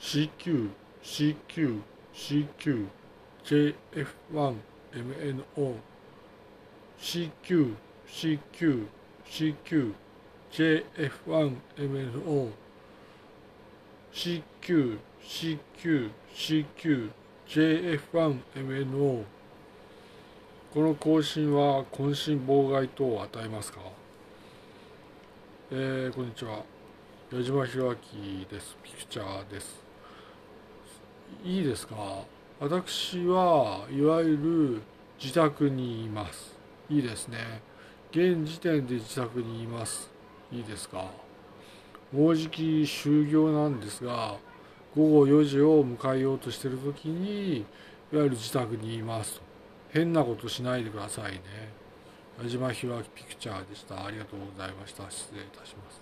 CQ CQ CQ JF1MNO CQ CQ CQ JF1MNO CQ CQ CQ JF1MNO この更新は渾身妨害等を与えますか？えー、こんにちは。矢島弘明です。ピクチャーです。いいですか？私はいわゆる自宅にいます。いいですね。現時点で自宅にいます。いいですか？もうじき就業なんですが午後4時を迎えようとしてる時にいわゆる自宅にいます。変なことしないでくださいね。矢島弘明ピクチャーでした。ありがとうございました。失礼いたします。